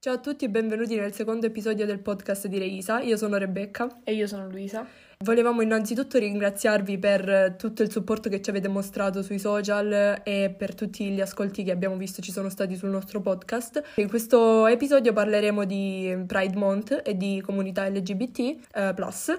Ciao a tutti e benvenuti nel secondo episodio del podcast di Reisa. Io sono Rebecca. E io sono Luisa. Volevamo innanzitutto ringraziarvi per tutto il supporto che ci avete mostrato sui social e per tutti gli ascolti che abbiamo visto ci sono stati sul nostro podcast. In questo episodio parleremo di Pride Month e di comunità LGBT eh, plus.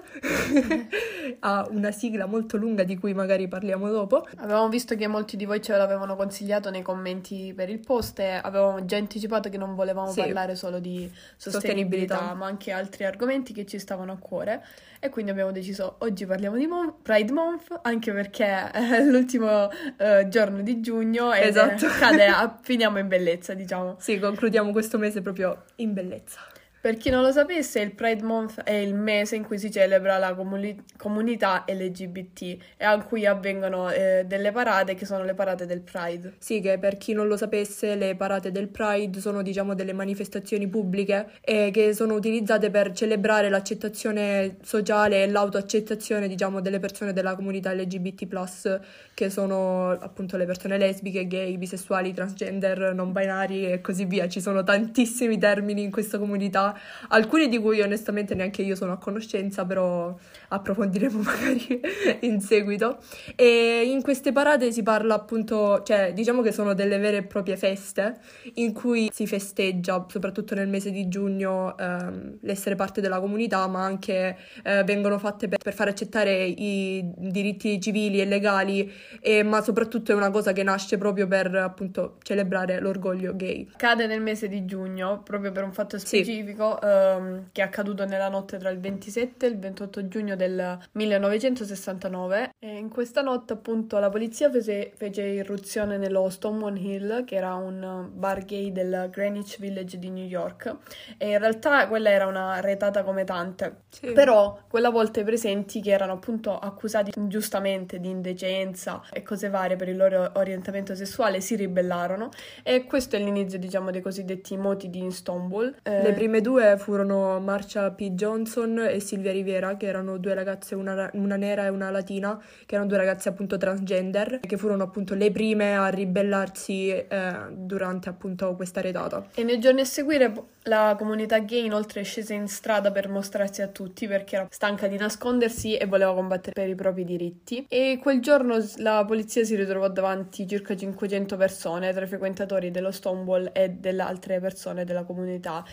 ha una sigla molto lunga di cui magari parliamo dopo. Avevamo visto che molti di voi ce l'avevano consigliato nei commenti per il post e avevamo già anticipato che non volevamo sì. parlare solo di sostenibilità, sostenibilità, ma anche altri argomenti che ci stavano a cuore e quindi abbiamo deciso oggi parliamo di Mon- Pride Month anche perché è l'ultimo uh, giorno di giugno e esatto. cade a, finiamo in bellezza diciamo. Sì, concludiamo questo mese proprio in bellezza. Per chi non lo sapesse, il Pride Month è il mese in cui si celebra la comuni- comunità LGBT e a cui avvengono eh, delle parate che sono le parate del Pride. Sì, che per chi non lo sapesse, le parate del Pride sono diciamo delle manifestazioni pubbliche e che sono utilizzate per celebrare l'accettazione sociale e l'autoaccettazione diciamo delle persone della comunità LGBT+, che sono appunto le persone lesbiche, gay, bisessuali, transgender, non binari e così via. Ci sono tantissimi termini in questa comunità alcuni di cui onestamente neanche io sono a conoscenza, però approfondiremo magari in seguito. E in queste parate si parla appunto, cioè diciamo che sono delle vere e proprie feste in cui si festeggia, soprattutto nel mese di giugno, ehm, l'essere parte della comunità, ma anche eh, vengono fatte per, per, far accettare i diritti civili e legali, e, ma soprattutto è una cosa che nasce proprio per appunto celebrare l'orgoglio gay. Cade nel mese di giugno, proprio per un fatto specifico. Sì storico ehm, che è accaduto nella notte tra il 27 e il 28 giugno del 1969 e in questa notte appunto la polizia fece, fece irruzione nello Stonewall Hill che era un bar gay del Greenwich Village di New York. E in realtà quella era una retata come tante. Sì. però quella volta i presenti che erano appunto accusati ingiustamente di indecenza e cose varie per il loro orientamento sessuale si ribellarono. E questo è l'inizio diciamo dei cosiddetti moti di Stonewall. Eh, le prime due due furono Marcia P. Johnson e Silvia Rivera, che erano due ragazze, una, una, nera e una latina, che erano due ragazze appunto transgender, che furono appunto le prime a ribellarsi eh, durante appunto questa retata. E nei giorni a seguire la comunità gay inoltre è scesa in strada per mostrarsi a tutti perché era stanca di nascondersi e voleva combattere per i propri diritti. E quel giorno la polizia si ritrovò davanti circa 500 persone tra i frequentatori dello Stonewall e delle altre persone della comunità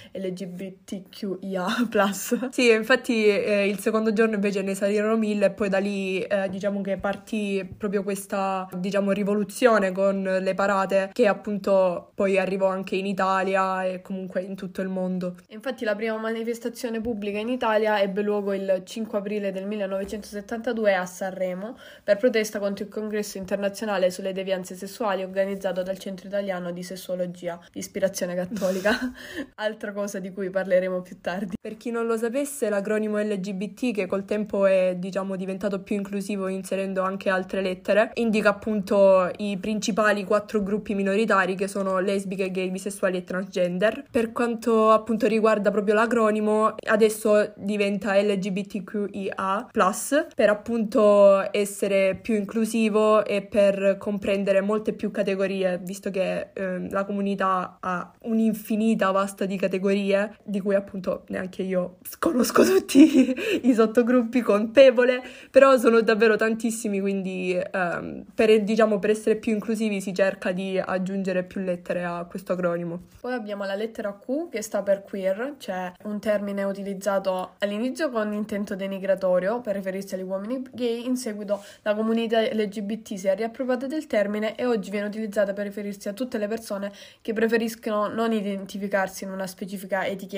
LGBTQIA. Sì, infatti eh, il secondo giorno invece ne salirono mille e poi da lì eh, diciamo che partì proprio questa diciamo rivoluzione con le parate che appunto poi arrivò anche in Italia e comunque in tutto il mondo. Infatti la prima manifestazione pubblica in Italia ebbe luogo il 5 aprile del 1972 a Sanremo per protesta contro il congresso internazionale sulle devianze sessuali organizzato dal Centro Italiano di Sessuologia ispirazione cattolica, altra cosa di cui parleremo più tardi. Per chi non lo sapesse, l'acronimo LGBT, che col tempo è diciamo diventato più inclusivo inserendo anche altre lettere, indica appunto i principali quattro gruppi minoritari che sono lesbiche, gay, bisessuali e transgender. Per quanto appunto riguarda proprio l'acronimo, adesso diventa LGBTQIA, per appunto essere più inclusivo e per comprendere molte più categorie, visto che eh, la comunità ha un'infinita vasta di categorie, di cui appunto neanche io conosco tutti i sottogruppi con Pevole, però sono davvero tantissimi, quindi ehm, per, diciamo, per essere più inclusivi si cerca di aggiungere più lettere a questo acronimo. Poi abbiamo la lettera Q che sta per queer, cioè un termine utilizzato all'inizio con intento denigratorio per riferirsi agli uomini gay, in seguito la comunità LGBT si è riappropriata del termine e oggi viene utilizzata per riferirsi a tutte le persone che preferiscono non identificarsi in una specifica etichetta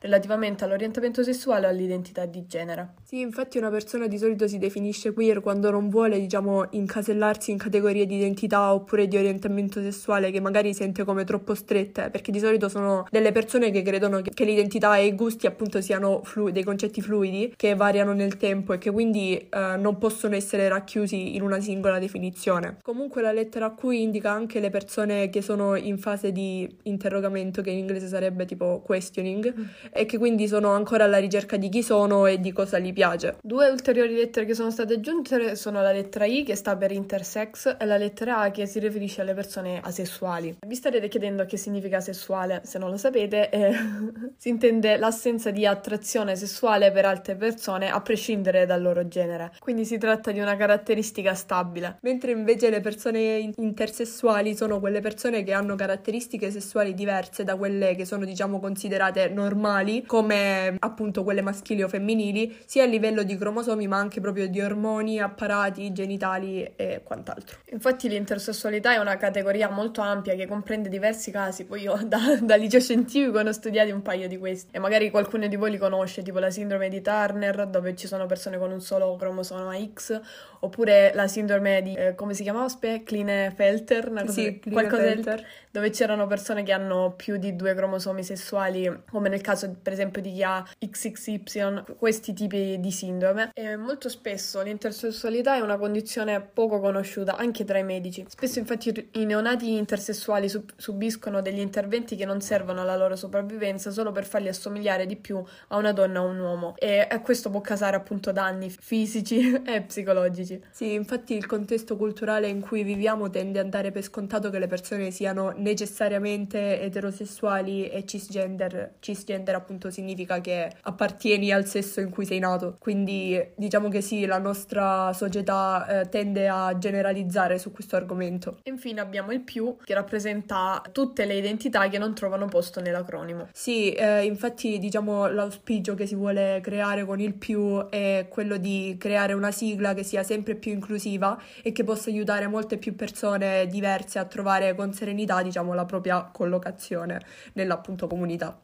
relativamente all'orientamento sessuale o all'identità di genere. Sì, infatti una persona di solito si definisce queer quando non vuole, diciamo, incasellarsi in categorie di identità oppure di orientamento sessuale che magari sente come troppo strette, perché di solito sono delle persone che credono che, che l'identità e i gusti appunto siano flu- dei concetti fluidi che variano nel tempo e che quindi eh, non possono essere racchiusi in una singola definizione. Comunque la lettera Q indica anche le persone che sono in fase di interrogamento, che in inglese sarebbe tipo questioning mm. e che quindi sono ancora alla ricerca di chi sono e di cosa gli piace. Due ulteriori lettere che sono state aggiunte sono la lettera I che sta per intersex e la lettera A che si riferisce alle persone asessuali. Vi starete chiedendo che significa sessuale, se non lo sapete, eh, si intende l'assenza di attrazione sessuale per altre persone a prescindere dal loro genere. Quindi si tratta di una caratteristica stabile. Mentre invece le persone intersessuali sono quelle persone che hanno caratteristiche sessuali diverse da quelle che sono diciamo considerate normali, come appunto quelle maschili o femminili, sia a livello di cromosomi ma anche proprio di ormoni, apparati, genitali e quant'altro. Infatti l'intersessualità è una categoria molto ampia che comprende diversi casi, poi io da, da liceo scientifico ne ho studiati un paio di questi e magari qualcuno di voi li conosce, tipo la sindrome di Turner dove ci sono persone con un solo cromosoma X oppure la sindrome di, eh, come si chiamava? Spe? Klinefelter, una cosa, sì, qualcosa del, dove c'erano persone che hanno più di due cromosomi sessuali, come nel caso per esempio di chi ha XXY, questi tipi di sindrome. E molto spesso l'intersessualità è una condizione poco conosciuta anche tra i medici. Spesso infatti i neonati intersessuali sub- subiscono degli interventi che non servono alla loro sopravvivenza solo per farli assomigliare di più a una donna o un uomo e, questo può causare appunto danni fisici e psicologici. Sì, infatti il contesto culturale in cui viviamo tende a dare per scontato che le persone siano necessariamente eterosessuali e cisgender. Cisgender appunto significa che appartieni al sesso in cui sei nato. Quindi diciamo che sì, la nostra società eh, tende a generalizzare su questo argomento. Infine abbiamo il più che rappresenta tutte le identità che non trovano posto nell'acronimo. Sì, eh, infatti diciamo l'auspicio che si vuole creare con il più è quello di creare una sigla che sia sempre più inclusiva e che possa aiutare molte più persone diverse a trovare con serenità diciamo la propria collocazione nell'appunto comunità.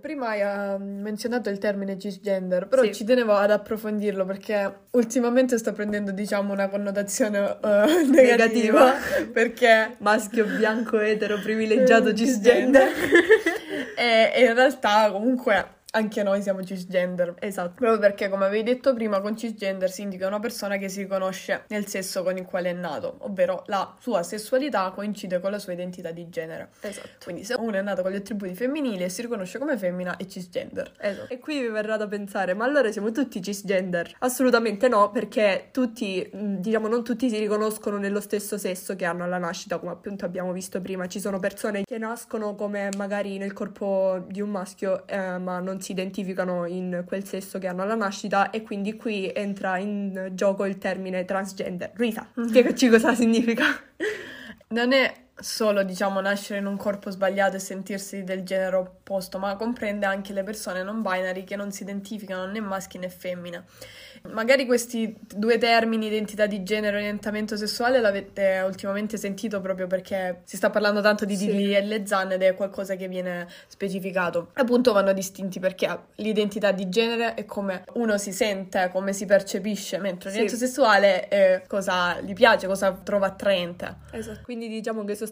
Prima hai uh, menzionato il termine cisgender, però sì. ci tenevo ad approfondirlo perché ultimamente sta prendendo, diciamo, una connotazione uh, negativa, perché maschio bianco etero privilegiato cisgender. e, e in realtà comunque anche noi siamo cisgender. Esatto. Proprio perché, come avevi detto prima, con cisgender si indica una persona che si riconosce nel sesso con il quale è nato, ovvero la sua sessualità coincide con la sua identità di genere. Esatto. Quindi se uno è nato con gli attributi femminili e si riconosce come femmina è cisgender. Esatto. E qui vi verrà da pensare, ma allora siamo tutti cisgender? Assolutamente no, perché tutti, diciamo, non tutti si riconoscono nello stesso sesso che hanno alla nascita, come appunto abbiamo visto prima. Ci sono persone che nascono come magari nel corpo di un maschio, eh, ma non si identificano in quel sesso che hanno alla nascita e quindi qui entra in gioco il termine transgender. Rita, mm-hmm. spiegaci cosa significa. Non è solo, diciamo, nascere in un corpo sbagliato e sentirsi del genere opposto, ma comprende anche le persone non binary che non si identificano né maschi né femmine. Magari questi due termini, identità di genere e orientamento sessuale, l'avete ultimamente sentito proprio perché si sta parlando tanto di sì. Dili e le zanne ed è qualcosa che viene specificato. Appunto vanno distinti perché l'identità di genere è come uno si sente, come si percepisce, mentre l'orientamento sì. sessuale è cosa gli piace, cosa trova attraente. Esatto, quindi diciamo che sostanzialmente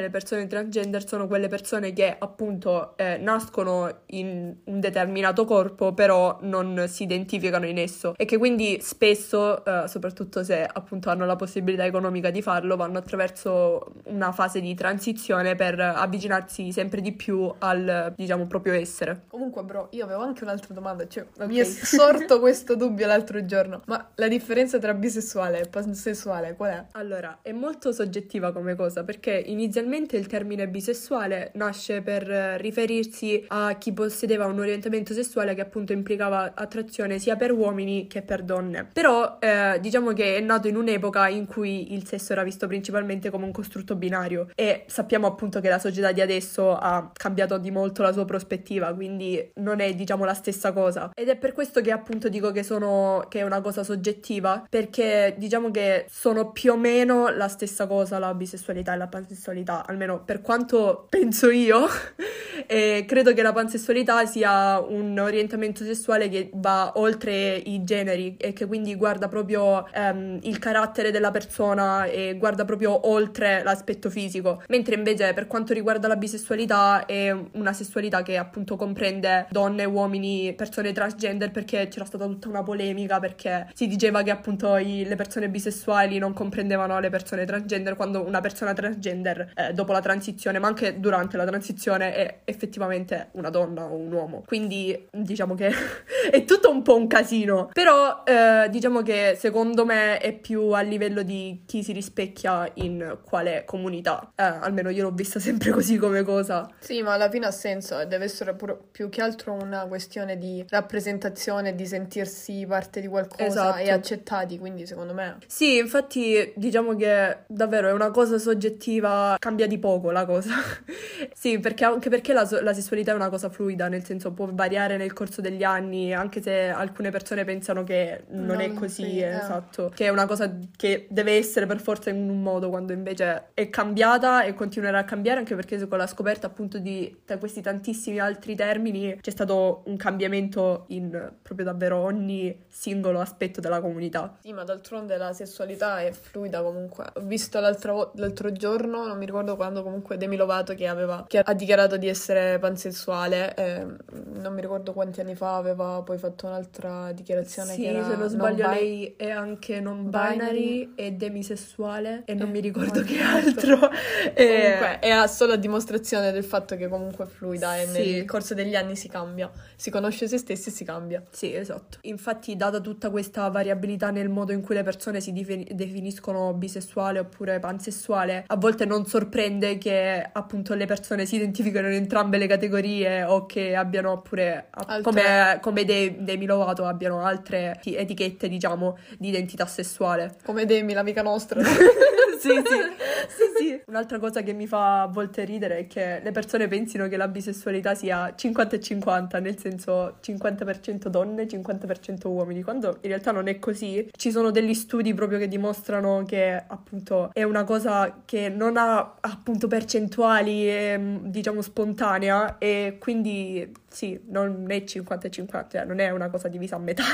le persone transgender sono quelle persone che appunto eh, nascono in un determinato corpo però non si identificano in esso e che quindi spesso, eh, soprattutto se appunto hanno la possibilità economica di farlo, vanno attraverso una fase di transizione per avvicinarsi sempre di più al, diciamo, proprio essere. Comunque, bro, io avevo anche un'altra domanda, cioè okay. mi è sorto questo dubbio l'altro giorno, ma la differenza tra bisessuale e pansessuale qual è? Allora, è molto soggettiva come cosa, perché inizialmente il termine bisessuale nasce per riferirsi a chi possedeva un orientamento sessuale che appunto implicava attrazione sia per uomini che per donne. Però eh, diciamo che è nato in un'epoca in cui il sesso era visto principalmente come un costrutto binario e sappiamo appunto che la società di adesso ha cambiato di molto la sua prospettiva, quindi non è diciamo la stessa cosa. Ed è per questo che appunto dico che sono che è una cosa soggettiva, perché diciamo che sono più o meno la stessa cosa la bisessualità e la pansessualità, almeno per quanto penso io. e credo che la pansessualità sia un orientamento sessuale che va oltre i generi e che quindi guarda proprio um, il carattere della persona e guarda proprio oltre l'aspetto fisico, mentre invece per quanto riguarda la bisessualità è una sessualità che appunto comprende donne, uomini, persone transgender perché c'era stata tutta una polemica perché si diceva che appunto i, le persone bisessuali non comprendevano le persone transgender quando una persona transgender eh, dopo la transizione, ma anche durante la transizione è effettivamente una donna o un uomo. Quindi diciamo che è tutto un po' un casino, però eh, diciamo che secondo me è più a livello di chi si rispecchia in quale comunità. Eh, almeno io l'ho vista sempre così come cosa. Sì, ma alla fine ha senso, deve essere pur- più che altro una questione di rappresentazione, di sentirsi parte di qualcosa esatto. e accettati, quindi secondo me. Sì, infatti diciamo che davvero è una cosa soggettiva, cambia di poco la cosa. sì, perché anche perché la, la, sessualità è una cosa fluida, nel senso può variare nel corso degli anni, anche se alcune persone pensano che non, non è così, sì, eh. esatto, che è una cosa che deve essere per forza in un modo, quando invece è cambiata e continuerà a cambiare, anche perché con la scoperta appunto di questi tantissimi altri termini c'è stato un cambiamento in proprio davvero ogni singolo aspetto della comunità. Sì, ma d'altronde la sessualità è fluida comunque. Ho visto l'altro, l'altro giorno, non mi ricordo quando, comunque Demi Lovato che, aveva, che ha dichiarato di essere pansessuale, eh, non mi ricordo quanti anni fa aveva poi fatto un'altra dichiarazione sì, se non sbaglio non lei è anche non binary, e demisessuale e non eh, mi ricordo che altro. e... Comunque è solo a dimostrazione del fatto che comunque è fluida e sì. nel corso degli anni si cambia, si conosce se stessi e si cambia. Sì, esatto. Infatti, data tutta questa variabilità nel modo in cui le persone si definiscono bisessuale oppure pansessuale, a volte non sorprende che appunto le persone si identificano in entrambe le categorie o che abbiano pure, altre... come, come Demi De Lovato, abbiano altre etichette, diciamo, di identità sessuale. Come Demi, l'amica nostra. sì, sì, sì, sì. Un'altra cosa che mi fa a volte ridere è che le persone pensino che la bisessualità sia 50 e 50, nel senso 50% donne, 50% uomini, quando in realtà non è così. Ci sono degli studi proprio che dimostrano che appunto è una cosa che non ha appunto percentuali, è, diciamo spontanea e quindi sì, non è 50 e 50, cioè non è una cosa divisa a metà,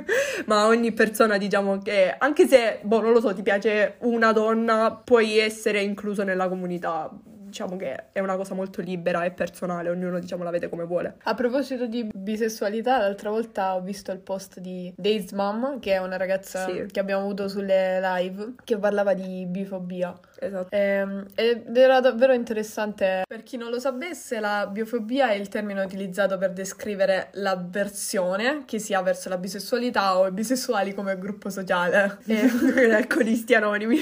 ma ogni persona diciamo che anche se, boh, non lo so, ti piace una donna, puoi essere incluso nella comunità diciamo che è una cosa molto libera e personale, ognuno diciamo la vede come vuole. A proposito di bisessualità, l'altra volta ho visto il post di Days Mom, che è una ragazza sì. che abbiamo avuto sulle live, che parlava di bifobia. Esatto. Ehm, ed era davvero interessante. Per chi non lo sapesse, la biofobia è il termine utilizzato per descrivere l'avversione che si ha verso la bisessualità o i bisessuali come gruppo sociale. E... Alcolisti anonimi.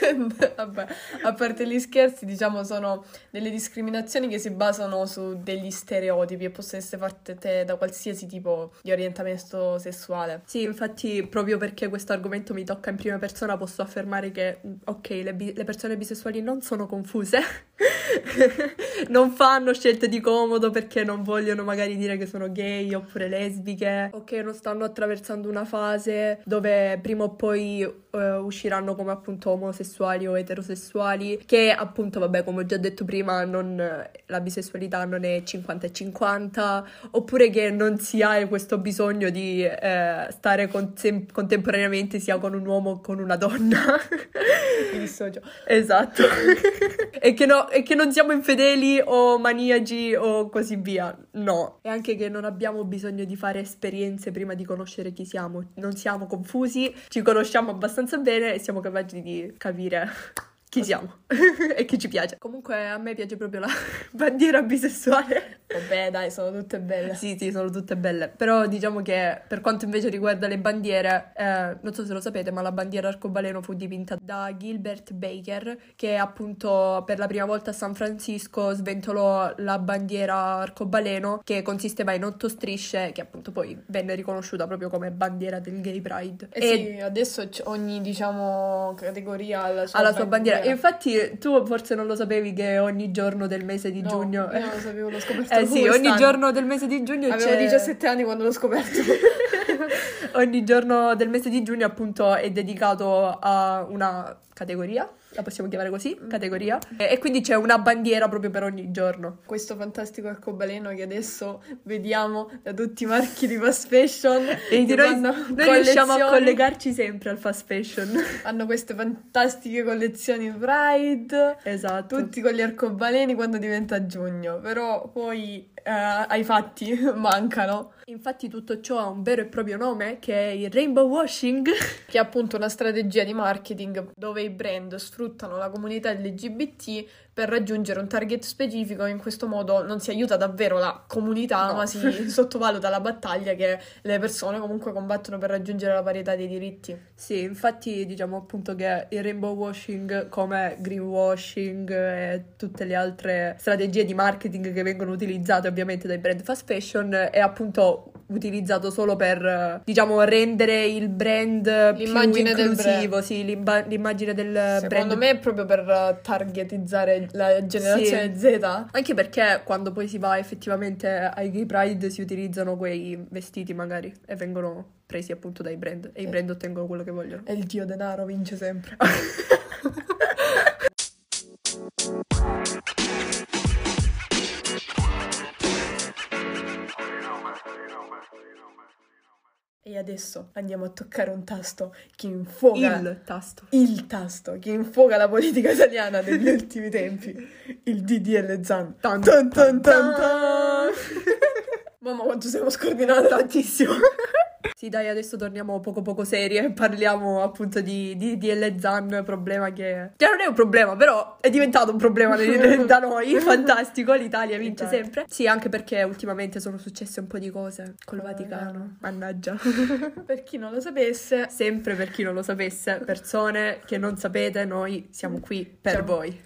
Vabbè, a parte gli scherzi, diciamo, sono delle discriminazioni che si basano su degli stereotipi e possono essere fatte da qualsiasi tipo di orientamento sessuale. Sì, infatti, proprio perché questo argomento mi tocca in prima persona, posso affermare che, ok, le, bi- le persone bisessuali non sono confuse, non fanno scelte di comodo perché non vogliono magari dire che sono gay oppure lesbiche, o che non stanno attraversando una fase dove prima o poi uh, usciranno come appunto omosessuali o eterosessuali, che appunto, vabbè, come ho già detto prima, non, la bisessualità non è 50 e 50, oppure che non si ha questo bisogno di eh, stare con, sem- contemporaneamente sia con un uomo che con una donna. Mi dissocio. Esatto. e, che no, e che non siamo infedeli o maniaci o così via. No. E anche che non abbiamo bisogno di fare esperienze prima di conoscere chi siamo. Non siamo confusi, ci conosciamo abbastanza bene e siamo capaci di capire vida. Chi siamo e chi ci piace. Comunque a me piace proprio la bandiera bisessuale. Vabbè, dai, sono tutte belle. Sì, sì, sono tutte belle. Però diciamo che per quanto invece riguarda le bandiere, eh, non so se lo sapete, ma la bandiera arcobaleno fu dipinta da Gilbert Baker, che appunto per la prima volta a San Francisco sventolò la bandiera arcobaleno, che consisteva in otto strisce, che appunto poi venne riconosciuta proprio come bandiera del Gay Pride. Eh e sì, adesso ogni, diciamo, categoria ha la sua, ha la sua bandiera. bandiera. E infatti tu forse non lo sapevi che ogni giorno del mese di no, giugno... Io non lo sapevo, l'ho scoperto eh sì, ogni giorno del mese di giugno Avevo c'è... 17 anni quando l'ho scoperto. ogni giorno del mese di giugno appunto è dedicato a una categoria la possiamo chiamare così, mm. categoria, e, e, quindi c'è una bandiera proprio per ogni giorno. Questo fantastico arcobaleno che adesso vediamo da tutti i marchi di fast fashion. e di noi, noi riusciamo a collegarci sempre al fast fashion. Hanno queste fantastiche collezioni Pride. Esatto. Tutti con gli arcobaleni quando diventa giugno, però poi eh, ai fatti mancano. Infatti tutto ciò ha un vero e proprio nome che è il rainbow washing, che è appunto una strategia di marketing dove i brand sfruttano la comunità LGBT per raggiungere un target specifico in questo modo non si aiuta davvero la comunità, no. ma si sottovaluta la battaglia che le persone comunque combattono per raggiungere la parità dei diritti. Sì, infatti diciamo appunto che il rainbow washing come greenwashing e tutte le altre strategie di marketing che vengono utilizzate ovviamente dai brand fast fashion è appunto utilizzato solo per, diciamo, rendere il brand l'immagine più inclusivo, sì, l'immagine del Secondo brand. Secondo me è proprio per targetizzare la generazione sì. Z. Anche perché quando poi si va effettivamente ai Gay Pride si utilizzano quei vestiti magari e vengono presi appunto dai brand e i brand ottengono quello che vogliono. E il dio denaro vince sempre. E adesso andiamo a toccare un tasto che infoga il tasto. Il tasto che infoga la politica italiana degli ultimi tempi. Il DDL Zan. Tan, tan, tan, tan, tan. Mamma quanto siamo scordinati tantissimo. Sì, dai, adesso torniamo poco poco serie e parliamo appunto di, di DL Zan, problema che... Cioè non è un problema, però è diventato un problema da noi, fantastico, l'Italia vince Italia. sempre. Sì, anche perché ultimamente sono successe un po' di cose col oh, Vaticano, mannaggia. per chi non lo sapesse... Sempre per chi non lo sapesse, persone che non sapete, noi siamo qui per siamo... voi.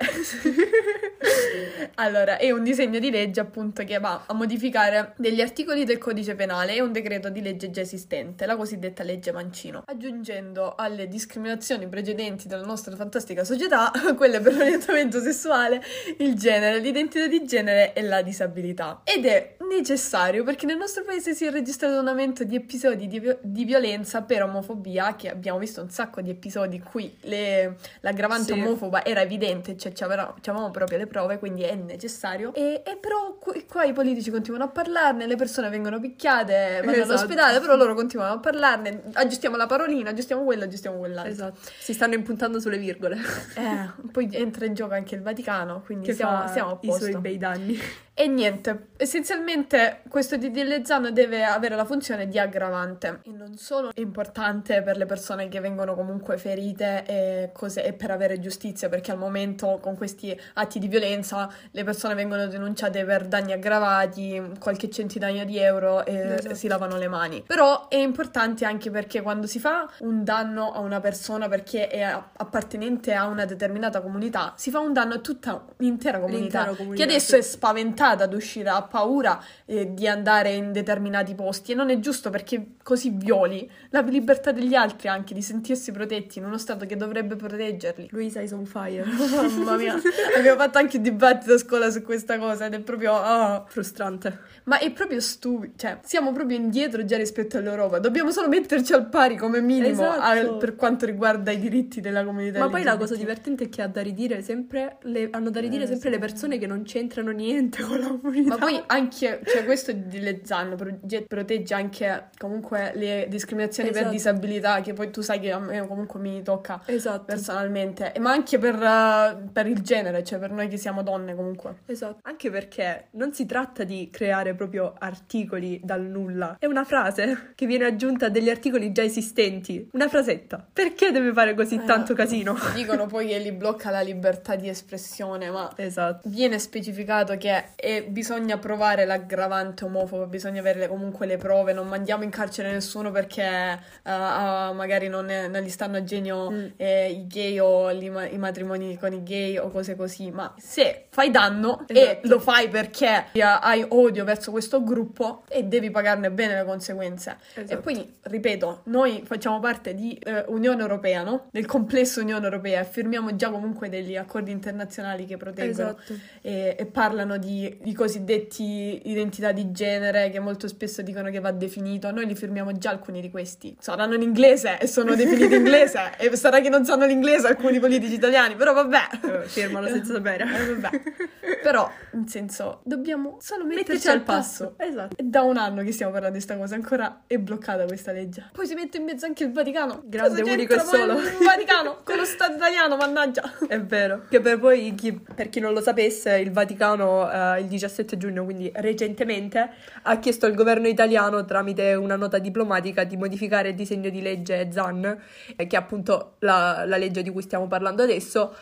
allora, è un disegno di legge appunto che va a modificare degli articoli del codice penale e un decreto di legge già esistente precedente, la cosiddetta legge Mancino, aggiungendo alle discriminazioni precedenti della nostra fantastica società quelle per l'orientamento sessuale, il genere, l'identità di genere e la disabilità. Ed è necessario perché nel nostro paese si è registrato un aumento di episodi di, di violenza per omofobia, che abbiamo visto un sacco di episodi in cui le, l'aggravante sì. omofoba era evidente, cioè avevamo proprio le prove, quindi è necessario. E, e però qui, qua i politici continuano a parlarne, le persone vengono picchiate, vanno esatto. all'ospedale, però loro continuano continuiamo a parlarne, aggiustiamo la parolina, aggiustiamo quello, aggiustiamo quell'altro. Esatto. Si stanno impuntando sulle virgole. Eh, poi entra in gioco anche il Vaticano, quindi che siamo, siamo a posto. i suoi bei danni. E niente, essenzialmente questo DDL ZAN deve avere la funzione di aggravante e non solo è importante per le persone che vengono comunque ferite e, cose, e per avere giustizia, perché al momento con questi atti di violenza le persone vengono denunciate per danni aggravati, qualche centinaio di euro e esatto. si lavano le mani. Però è importante anche perché quando si fa un danno a una persona perché è appartenente a una determinata comunità, si fa un danno a tutta l'intera comunità, comunità che adesso sì. è spaventata spaventata ad uscire, ha paura eh, di andare in determinati posti e non è giusto perché così violi la libertà degli altri anche di sentirsi protetti in uno stato che dovrebbe proteggerli. Luisa is on fire. Mamma mia, abbiamo fatto anche un dibattito a scuola su questa cosa ed è proprio oh. frustrante. Ma è proprio stupido, cioè siamo proprio indietro già rispetto all'Europa, dobbiamo solo metterci al pari come minimo esatto. a, per quanto riguarda i diritti della comunità. Ma LGBT. poi la cosa divertente è che ha da ridire sempre le, hanno da ridire eh, sempre sì. le persone che non c'entrano niente con la comunità. Ma poi anche, cioè questo di Lezzano protegge anche comunque le discriminazioni esatto. per disabilità, che poi tu sai che a me comunque mi tocca esatto. personalmente, ma anche per, uh, per il genere, cioè per noi che siamo donne comunque. Esatto, anche perché non si tratta di creare proprio articoli dal nulla, è una frase che viene aggiunta a degli articoli già esistenti, una frasetta. Perché deve fare così eh, tanto casino? Dicono poi che li blocca la libertà di espressione, ma esatto. viene specificato che è, bisogna provare l'aggravante omofobo, bisogna avere comunque le prove, non mandiamo in carcere nessuno perché uh, uh, magari non, è, non, gli stanno a genio mm. eh, i gay o i, i, matrimoni con i gay o cose così, ma se fai danno esatto. e lo fai perché hai odio verso questo gruppo e devi pagarne bene le conseguenze. Esatto. E poi, ripeto, noi facciamo parte di uh, Unione Europea, no? Del complesso Unione Europea e firmiamo già comunque degli accordi internazionali che proteggono esatto. e, e, parlano di i, i cosiddetti identità di genere che molto spesso dicono che va definito. Noi li firmiamo già alcuni di questi. Saranno in inglese e sono definiti in inglese e sarà che non sanno l'inglese alcuni politici italiani, però vabbè. Eh, firmano senza sapere. Eh, vabbè. Però, in senso, dobbiamo solo metterci, Metterci al passo. passo. Esatto. È da un anno che stiamo parlando di questa cosa, ancora è bloccata questa legge. Poi si mette in mezzo anche il Vaticano. Grande, Cosa unico e solo. Il Vaticano con lo Stato italiano, mannaggia. È vero. Che per poi, chi, per chi non lo sapesse, il Vaticano eh, il 17 giugno, quindi recentemente, ha chiesto al governo italiano, tramite una nota diplomatica, di modificare il disegno di legge ZAN, eh, che è appunto la, la legge di cui stiamo parlando adesso,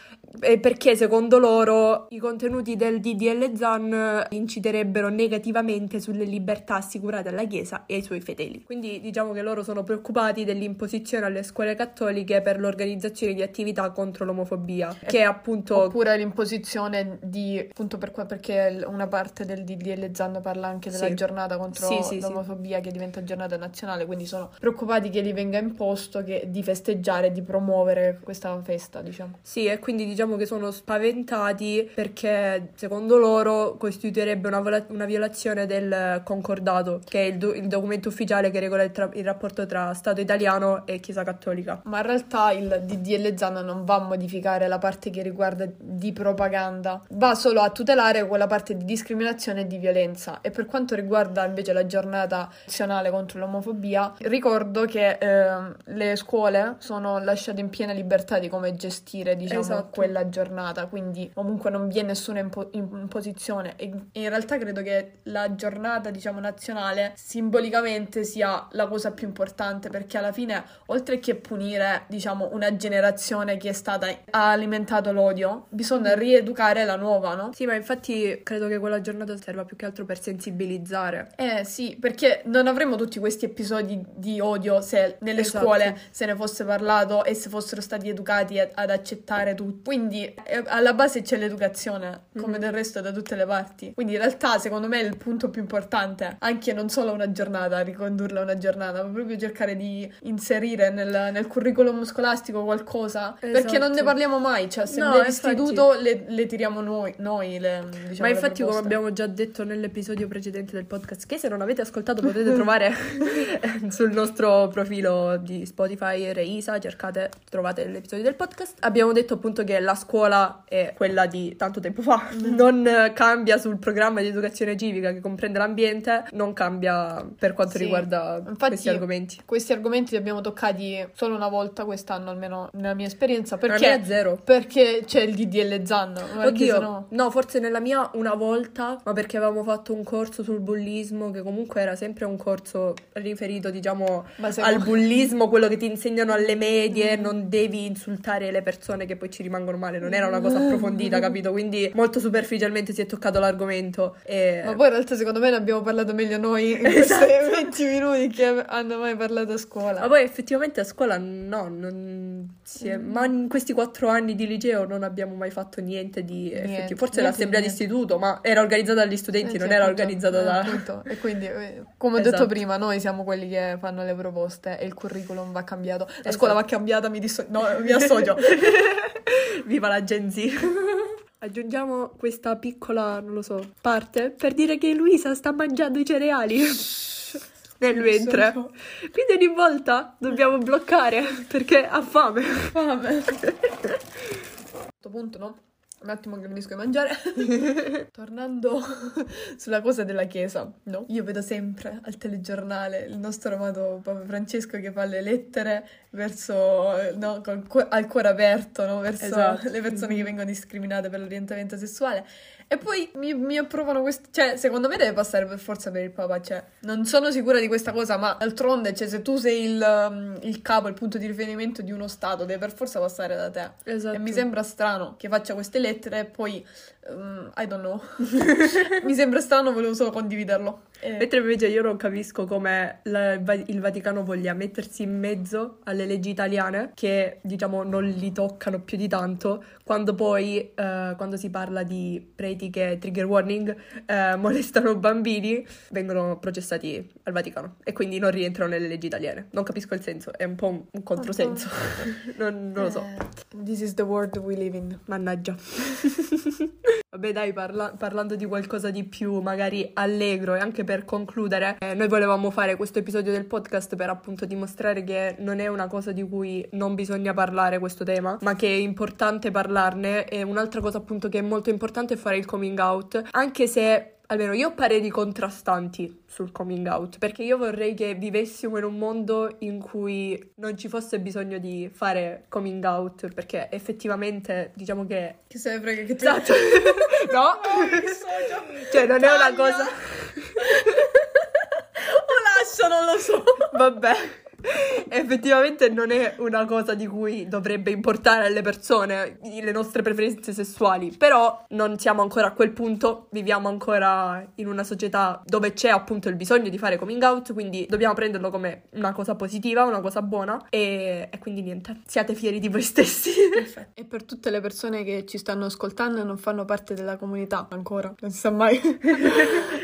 perché secondo loro i contenuti del DDL ZAN inciderebbero negativamente sulle libertà assicurate alla Chiesa e ai suoi fedeli. Quindi diciamo che loro sono preoccupati dell'imposizione alle scuole cattoliche per l'organizzazione di attività contro l'omofobia, che è appunto... Oppure l'imposizione di, appunto per qua, perché una parte del DDL ZAN parla anche della Sì. giornata contro Sì, sì, l'omofobia che diventa giornata nazionale, quindi sono preoccupati che gli venga imposto che- di festeggiare, di promuovere questa festa, diciamo. Sì, e quindi diciamo che sono spaventati perché secondo loro costituirebbe una, vola- una violazione del concordato, che è il, do- il documento ufficiale che regola il, tra- il rapporto tra Stato italiano e Chiesa cattolica. Ma in realtà il DDL ZAN non va a modificare la parte che riguarda di propaganda, va solo a tutelare quella parte di discriminazione e di violenza. E per quanto riguarda invece la giornata nazionale contro l'omofobia, ricordo che ehm, le scuole sono lasciate in piena libertà di come gestire, diciamo, Esatto. quella giornata, quindi comunque non vi è nessuna impo- imposizione. E in realtà credo che la giornata, diciamo, nazionale simbolicamente sia la cosa più importante perché alla fine, oltre che punire, diciamo, una generazione che è stata ha alimentato l'odio, bisogna rieducare la nuova, no? Sì, ma infatti credo che quella giornata serva più che altro per sensibilizzare. Eh sì, perché non avremmo tutti questi episodi di odio se nelle Esatto. scuole se ne fosse parlato e se fossero stati educati ad accettare tutto. Quindi eh, alla base c'è l'educazione, come Mhm. del resto da tutte le parti. Quindi in realtà secondo me è il punto più importante, anche non solo una giornata, ricondurla a una giornata, ma proprio cercare di inserire nel, nel curriculum scolastico qualcosa, perché non ne Esatto. parliamo mai, cioè se No, l'istituto le, le tiriamo noi, noi le, diciamo, Ma infatti, come abbiamo già detto nell'episodio precedente del podcast, che se non avete ascoltato potete trovare sul nostro profilo di Spotify Reisa, cercate, trovate l'episodio del podcast. Abbiamo detto appunto che la scuola è quella di tanto tempo fa, non eh, cambia sul programma di educazione civica che comprende l'ambiente, non cambia per quanto Sì. riguarda Infatti- questi argomenti. Questi argomenti li abbiamo toccati solo una volta quest'anno, almeno nella mia esperienza, Per perché, è zero. perché c'è il DDL Zan. Oddio, sennò- no, forse nella mia una volta, ma perché avevamo fatto un corso sul bullismo, che comunque era sempre un corso riferito, diciamo, al bullismo, quello che ti insegnano alle medie, non devi insultare le persone che poi ci rimangono male, non era una cosa approfondita, capito? Quindi molto superficialmente si è toccato l'argomento e... Ma poi in realtà secondo me ne abbiamo parlato meglio noi in Esatto. questi 20 minuti che hanno mai parlato a scuola. Ma poi effettivamente a scuola no, non si è- ma in questi quattro anni di liceo non abbiamo mai fatto niente di Niente, effettivo. Forse niente l'assemblea di istituto, ma era organizzata dagli studenti, Eh, non sì, era appunto, organizzata eh, da... appunto. E quindi, eh, come ho detto Esatto. prima, noi siamo quelli che fanno le proposte e il curriculum va cambiato. La Esatto. scuola va cambiata, mi, disso- no, mi associo. Viva la Gen Z! Aggiungiamo questa piccola, non lo so, parte per dire che Luisa sta mangiando i cereali nel mentre. So- Quindi ogni volta dobbiamo bloccare perché ha fame. Vabbè. A questo punto, no? Un attimo che finisco di mangiare. Tornando sulla cosa della chiesa, no? Io vedo sempre al telegiornale il nostro amato Papa Francesco che fa le lettere verso, no, col al cuore aperto, no? Verso Esatto. le persone che vengono discriminate per l'orientamento sessuale. E poi mi, mi approvano questo. Cioè, secondo me deve passare per forza per il Papa. Cioè, non sono sicura di questa cosa, ma d'altronde, cioè, se tu sei il, um, il capo, il punto di riferimento di uno Stato, deve per forza passare da te. Esatto. E mi sembra strano che faccia queste lettere e poi. Um, I don't know. mi sembra strano, volevo solo condividerlo. Eh. Mentre invece io non capisco come la, il Vaticano voglia mettersi in mezzo alle leggi italiane che diciamo non li toccano più di tanto quando poi eh, quando si parla di preti che trigger warning eh, molestano bambini vengono processati al Vaticano e quindi non rientrano nelle leggi italiane. Non capisco il senso, è un po' un, un controsenso. non, non lo so. Eh, this is the world we live in. Mannaggia. Vabbè dai, parla- parlando di qualcosa di più magari allegro e anche per concludere, eh, noi volevamo fare questo episodio del podcast per appunto dimostrare che non è una cosa di cui non bisogna parlare questo tema, ma che è importante parlarne. E un'altra cosa appunto che è molto importante è fare il coming out, anche se almeno io ho pareri contrastanti sul coming out, perché io vorrei che vivessimo in un mondo in cui non ci fosse bisogno di fare coming out, perché effettivamente diciamo che... Che se ne frega che tu... Esatto. no? no cioè non Taglia. è una cosa... o lascio, non lo so. Vabbè. Effettivamente non è una cosa di cui dovrebbe importare alle persone le nostre preferenze sessuali, però non siamo ancora a quel punto, viviamo ancora in una società dove c'è appunto il bisogno di fare coming out, quindi dobbiamo prenderlo come una cosa positiva, una cosa buona e, e quindi niente, siate fieri di voi stessi. Perfetto. E per tutte le persone che ci stanno ascoltando e non fanno parte della comunità ancora, non si sa mai,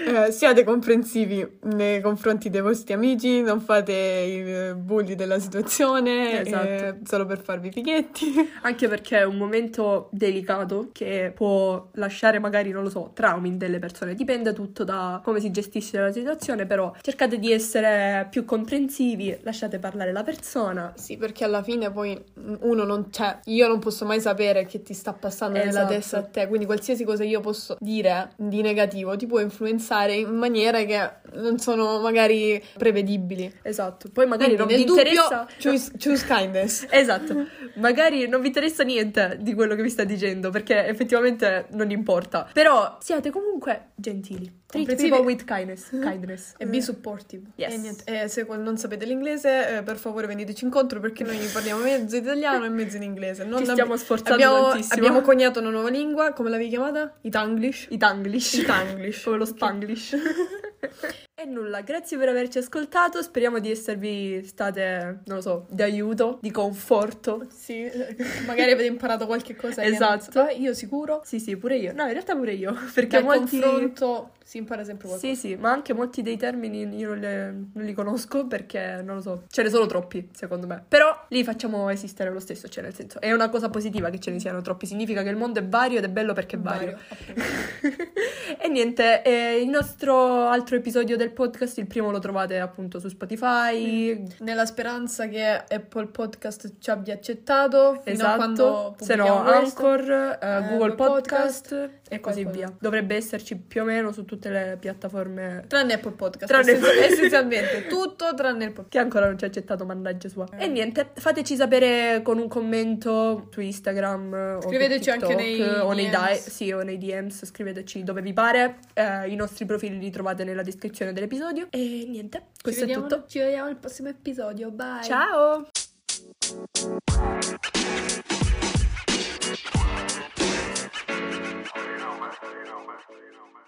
eh, siate comprensivi nei confronti dei vostri amici, non fate i bulli della situazione esatto. eh, solo per farvi fighetti. Anche perché è un momento delicato che può lasciare magari, non lo so, traumi in delle persone. Dipende tutto da come si gestisce la situazione, però cercate di essere più comprensivi, lasciate parlare la persona. Sì, perché alla fine poi uno non c'è, cioè, io non posso mai sapere che ti sta passando esatto. nella testa a te, quindi qualsiasi cosa io posso dire di negativo ti può influenzare in maniere che non sono magari prevedibili. Esatto. Poi magari quindi, non vi interessa. Choose, choose kindness. esatto. Magari non vi interessa niente di quello che vi sta dicendo, perché effettivamente non importa. Però siate comunque gentili. Treat people with kindness. kindness. E be supportive. Yes. E niente. E se non sapete l'inglese, eh, per favore veniteci incontro perché noi parliamo mezzo italiano e mezzo in inglese. Non Ci stiamo sforzando abbiamo, tantissimo. Abbiamo coniato una nuova lingua, come l'avevi chiamata? Itanglish. Itanglish. Itanglish. come lo Spanglish. E nulla, grazie per averci ascoltato, speriamo di esservi state, non lo so, di aiuto, di conforto. Sì, magari avete imparato qualche cosa. Esatto. Ah, io sicuro? Sì, sì, pure io. No, in realtà pure io, perché Dal molti... confronto si impara sempre qualcosa. Sì, sì, ma anche molti dei termini io non, le, non, li conosco perché, non lo so, ce ne sono troppi, secondo me. Però li facciamo esistere lo stesso, cioè nel senso, è una cosa positiva che ce ne siano troppi, significa che il mondo è vario ed è bello perché è vario. vario e niente, eh, il nostro altro episodio del podcast, il primo lo trovate appunto su Spotify. Mm. Nella speranza che Apple Podcast ci abbia accettato, fino esatto. a quando Se no, Anchor, eh, Google Podcast, podcast e così via. Dovrebbe esserci più o meno su tutte le piattaforme. Tranne Apple Podcast. Tranne essenzialmente, essenzialmente tutto tranne il podcast. Che ancora non ci ha accettato, mannaggia sua. Eh. E niente, fateci sapere con un commento su Instagram. Scriveteci o TikTok, anche nei o nei, di- sì, o nei DMs. Scriveteci dove vi pare. Eh, I nostri profili li trovate nella descrizione dell'episodio. E niente, questo vediamo, è tutto. Ci vediamo al prossimo episodio. Bye. Ciao. you know, man.